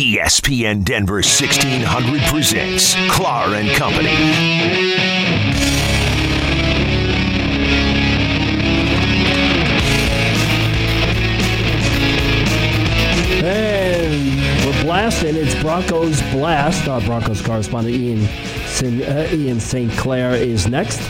ESPN Denver 1600 presents Clar and Company. And we're blasting. It's Broncos Blast. Our Broncos correspondent Ian, uh, Ian St. Clair is next.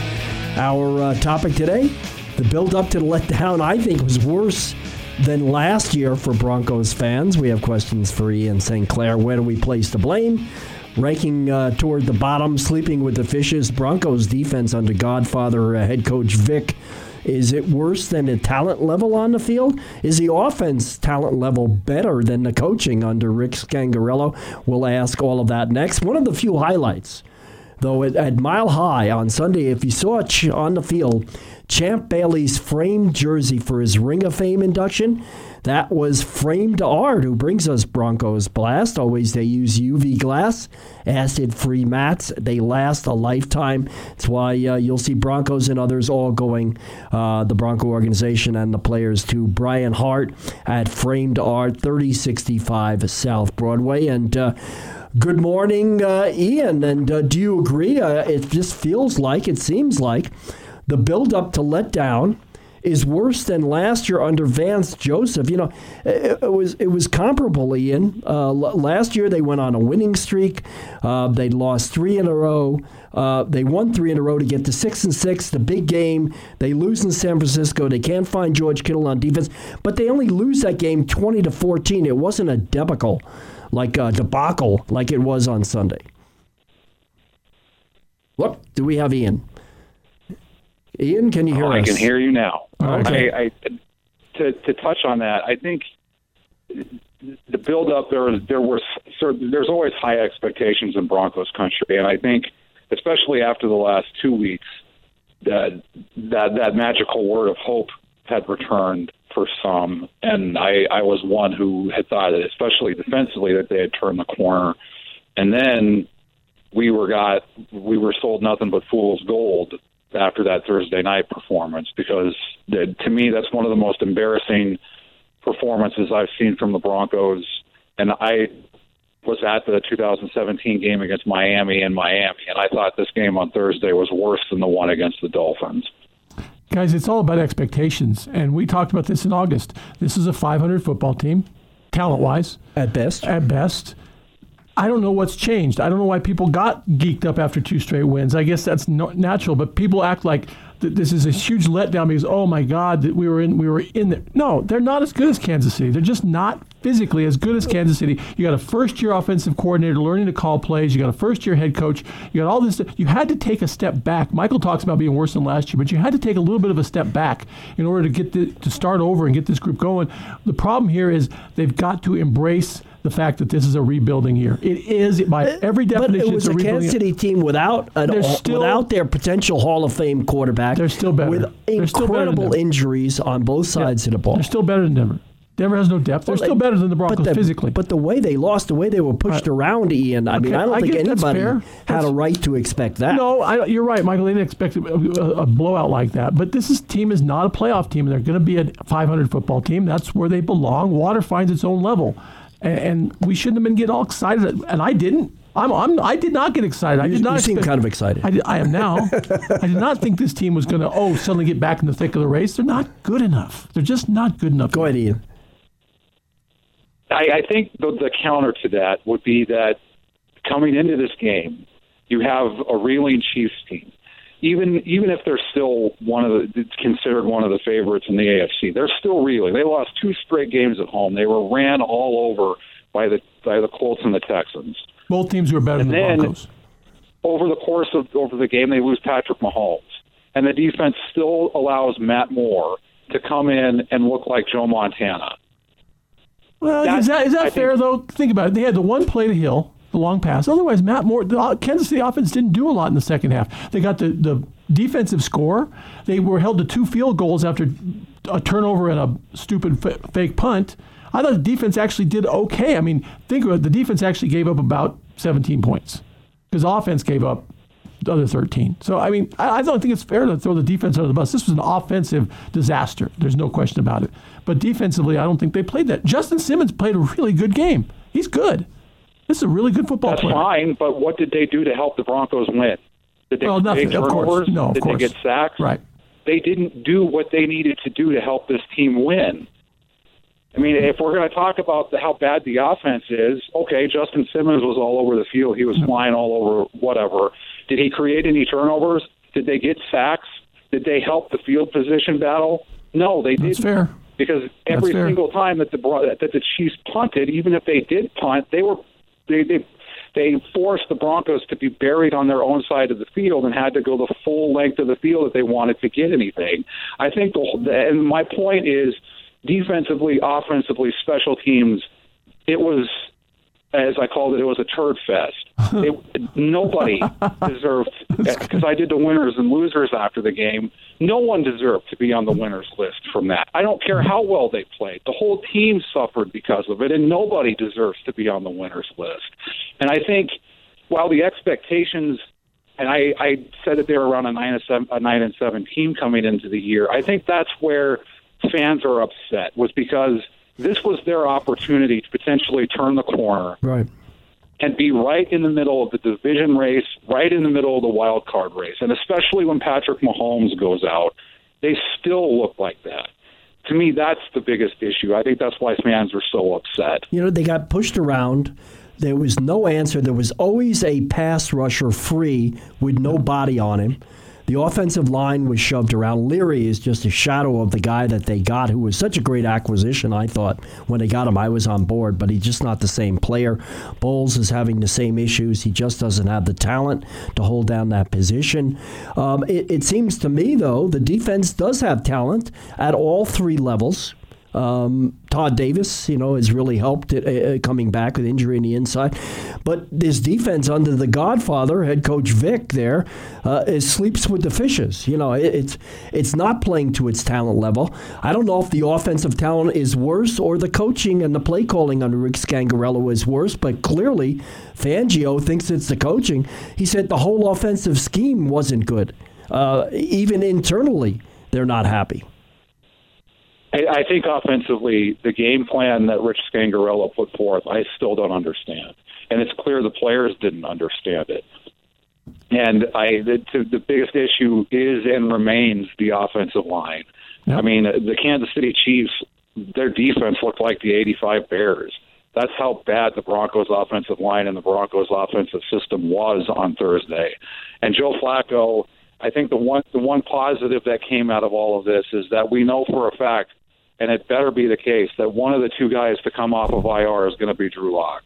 Our uh, topic today the build up to the letdown, I think, was worse than last year for Broncos fans. We have questions for Ian St. Clair. Where do we place the blame? Ranking uh, toward the bottom, sleeping with the fishes. Broncos defense under Godfather uh, head coach Vic is it worse than the talent level on the field? Is the offense talent level better than the coaching under Rick Scangarello? We'll ask all of that next. One of the few highlights, though, at, at Mile High on Sunday, if you saw it on the field, Champ Bailey's framed jersey for his Ring of Fame induction. That was framed art who brings us Broncos Blast. Always they use UV glass, acid free mats. They last a lifetime. That's why uh, you'll see Broncos and others all going, uh, the Bronco organization and the players, to Brian Hart at Framed Art, 3065 South Broadway. And uh, good morning, uh, Ian. And uh, do you agree? Uh, it just feels like, it seems like, the build up to let down is worse than last year under Vance Joseph. You know, it, it was it was comparable. Ian, uh, l- last year they went on a winning streak. Uh, they lost three in a row. Uh, they won three in a row to get to six and six. The big game. They lose in San Francisco. They can't find George Kittle on defense, but they only lose that game twenty to fourteen. It wasn't a debacle like a debacle like it was on Sunday. What do we have, Ian? Ian, can you hear oh, us? I can hear you now. Okay. I, I, to to touch on that, I think the build up there there were there's always high expectations in Broncos country, and I think especially after the last two weeks that that that magical word of hope had returned for some, and I I was one who had thought that especially defensively that they had turned the corner, and then we were got we were sold nothing but fool's gold after that Thursday night performance because the, to me that's one of the most embarrassing performances I've seen from the Broncos and I was at the 2017 game against Miami in Miami and I thought this game on Thursday was worse than the one against the Dolphins. Guys, it's all about expectations and we talked about this in August. This is a 500 football team talent-wise At best. at best. I don't know what's changed. I don't know why people got geeked up after two straight wins. I guess that's no, natural, but people act like th- this is a huge letdown because oh my God, that we were in we were in there. No, they're not as good as Kansas City. They're just not physically as good as Kansas City. You got a first year offensive coordinator learning to call plays. You got a first year head coach. You got all this. You had to take a step back. Michael talks about being worse than last year, but you had to take a little bit of a step back in order to get the, to start over and get this group going. The problem here is they've got to embrace the fact that this is a rebuilding year. It is by every definition. But it was it's a a rebuilding Kansas year. City team without an, still- without their potential Hall of Fame quarterback. They're still better. with They're still better than incredible injuries on both sides of the ball. They're still better than Denver. Denver has no depth. They're Well, still better than the but Broncos the- physically. But the way they lost, the way they were pushed Right. around, Ian. I mean, I don't I think anybody had a right to expect that. No, I, you're right, Michael. They didn't expect a, a, a blowout like that. But this is, team is not a playoff team. They're going to be a 500 football team. That's where they belong. Water finds its own level, and, and we shouldn't have been getting all excited. And I didn't. I'm, I'm I did not get excited. I You- did not. you seem expect- kind of excited. I, did- I am now. I did not think this team was going to oh suddenly get back in the thick of the race. They're not good enough. They're just not good enough. Go ahead, Ian. I, I think the, the counter to that would be that coming into this game, you have a reeling Chiefs team. Even even if they're still one of the considered one of the favorites in the AFC, they're still reeling. They lost two straight games at home. They were ran all over by the by the Colts and the Texans. Both teams were better And than the then- Broncos. Over the course of over the game, they lose Patrick Mahomes, and the defense still allows Matt Moore to come in and look like Joe Montana. Well, That- is that is that I fair think- though? Think about it. They had the one play to Hill, the long pass. Otherwise, Matt Moore, the Kansas City offense didn't do a lot in the second half. They got the the defensive score. They were held to two field goals after a turnover and a stupid f- fake punt. I thought the defense actually did okay. I mean, think about it. The defense actually gave up about 17 points because offense gave up the other 13. So, I mean, I, I don't think it's fair to throw the defense under the bus. This was an offensive disaster. There's no question about it. But defensively, I don't think they played that. Justin Simmons played a really good game. He's good. This is a really good football That's player. fine, but what did they do to help the Broncos win? Did they Well, nothing, of course. turnovers? No, of did course. they get sacks? Right. They didn't do what they needed to do to help this team win. I mean, if we're going to talk about the, how bad the offense is, okay, Justin Simmons was all over the field. He was flying all over whatever. Did he create any turnovers? Did they get sacks? Did they help the field position battle? No, they didn't That's fair. because every single time that the that the Chiefs punted, even if they did punt, they were they they they forced the Broncos to be buried on their own side of the field and had to go the full length of the field if they wanted to get anything. I think the and my point is defensively, offensively, special teams. It was as I called it, it was a turd fest. It, nobody deserved, because I did the winners and losers after the game. No one deserved to be on the winners list from that. I don't care how well they played. The whole team suffered because of it, and nobody deserves to be on the winners list. And I think while the expectations, and I, I said that they were around a nine and seven, a nine and seven team coming into the year. I think that's where fans are upset was because this was their opportunity to potentially turn the corner Right. and be right in the middle of the division race, right in the middle of the wild card race. And especially when Patrick Mahomes goes out, they still look like that. To me, that's the biggest issue. I think that's why fans are so upset. You know, they got pushed around. There was no answer. There was always a pass rusher free with no body on him. The offensive line was shoved around. Leary is just a shadow of the guy that they got, who was such a great acquisition. I thought when they got him, I was on board, but he's just not the same player. Bolles is having the same issues. He just doesn't have the talent to hold down that position. Um, it, it seems to me, though, the defense does have talent at all three levels. Um, Todd Davis, you know, has really helped it, uh, coming back with injury in the inside. But this defense under the Godfather, head coach Vic, there uh, is sleeps with the fishes. You know, it, it's it's not playing to its talent level. I don't know if the offensive talent is worse or the coaching and the play calling under Rick Scangarello is worse. But clearly, Fangio thinks it's the coaching. He said the whole offensive scheme wasn't good. Uh, even internally, they're not happy. I, I think offensively, the game plan that Rich Scangarello put forth, I still don't understand, and it's clear the players didn't understand it. And I, the, to, the biggest issue is and remains the offensive line. Yep. I mean, the Kansas City Chiefs, their defense looked like the '85 Bears. That's how bad the Broncos' offensive line and the Broncos' offensive system was on Thursday. And Joe Flacco, I think the one the one positive that came out of all of this is that we know for a fact, and it better be the case, that one of the two guys to come off of IR is going to be Drew Lock,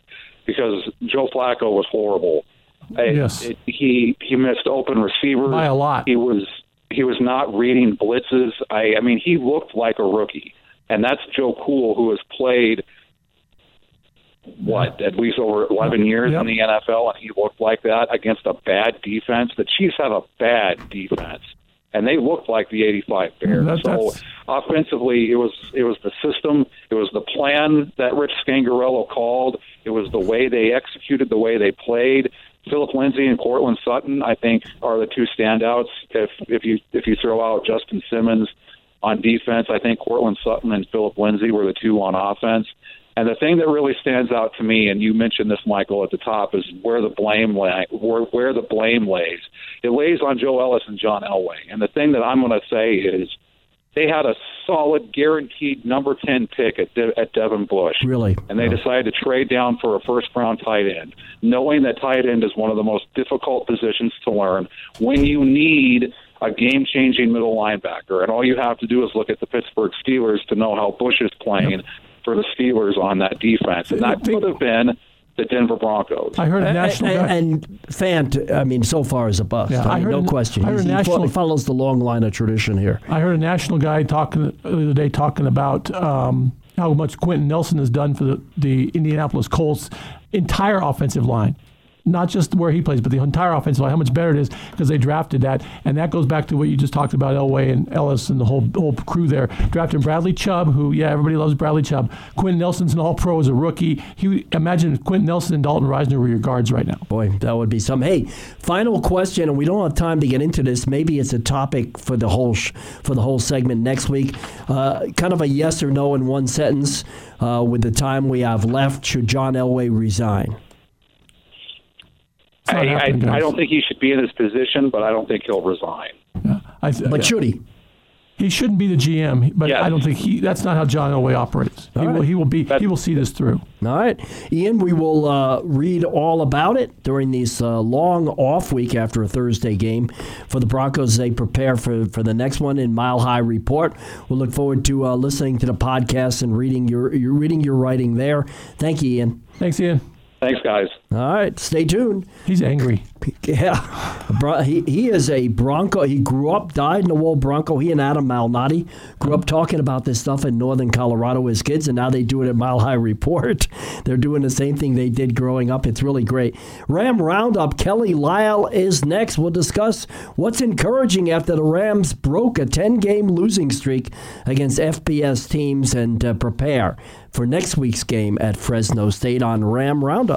because Joe Flacco was horrible. Yes. it- he he missed open receivers By a lot. He was he was not reading blitzes. I I mean he looked like a rookie, and that's Joe Cool who has played what at least over 11 years Yep. in the NFL, and he looked like that against a bad defense. The Chiefs have a bad defense, and they looked like the '85 Bears. That- so that's- offensively, it was it was the system, it was the plan that Rich Scangarello called, it was the way they executed, the way they played. Phillip Lindsay and Courtland Sutton, I think, are the two standouts. If if you if you throw out Justin Simmons on defense, I think Courtland Sutton and Phillip Lindsay were the two on offense. And the thing that really stands out to me, and you mentioned this, Michael, at the top, is where the blame lay, where, where the blame lays. It lays on Joe Ellis and John Elway. And the thing that I'm going to say is they had a solid, guaranteed number 10 pick at, De- at Devin Bush. Really? And they decided to trade down for a first round tight end, knowing that tight end is one of the most difficult positions to learn when you need a game changing middle linebacker. And all you have to do is look at the Pittsburgh Steelers to know how Bush is playing for the Steelers on that defense. And that could have been the Denver Broncos. I heard a national and, guy. and Fant, I mean, so far is a bust. Yeah, I I mean, heard no an- question. I heard He's- a he fo- national- follows the long line of tradition here. I heard a national guy talking the other day talking about um, how much Quenton Nelson has done for the, the Indianapolis Colts entire offensive line. Not just where he plays, but the entire offensive line, how much better it is because they drafted that. And that goes back to what you just talked about, Elway and Ellis and the whole whole crew there. Drafting Bradley Chubb, who, yeah, everybody loves Bradley Chubb. Quinn Nelson's an all pro as a rookie. He Imagine Quenton Nelson and Dalton Risner were your guards right now. Boy, that would be some. Hey, final question, and we don't have time to get into this. Maybe it's a topic for the whole sh- for the whole segment next week. Uh, kind of a yes or no in one sentence. Uh, with the time we have left, should John Elway resign? I, I, I, don't think he should be in this position, but I don't think he'll resign. Yeah, I, but yeah. should he? He shouldn't be the GM, but yes. I don't think he. That's not how John Elway operates. He, right. will, he will be. That's, he will see this through. All right, Ian. We will uh, read all about it during this uh, long off week after a Thursday game for the Broncos. They prepare for for the next one in Mile High Report. We'll look forward to uh, listening to the podcast and reading your, your reading your writing there. Thank you, Ian. Thanks, Ian. Thanks, guys. All right, stay tuned. He's angry. Yeah, he, he is a Bronco. He grew up, dyed in the wool Bronco. He and Adam Malnati grew up talking about this stuff in northern Colorado as kids, and now they do it at Mile High Report. They're doing the same thing they did growing up. It's really great. Ram Roundup, Kelly Lyle is next. We'll discuss what's encouraging after the Rams broke a 10 game losing streak against FBS teams and uh, prepare for next week's game at Fresno State on Ram Roundup.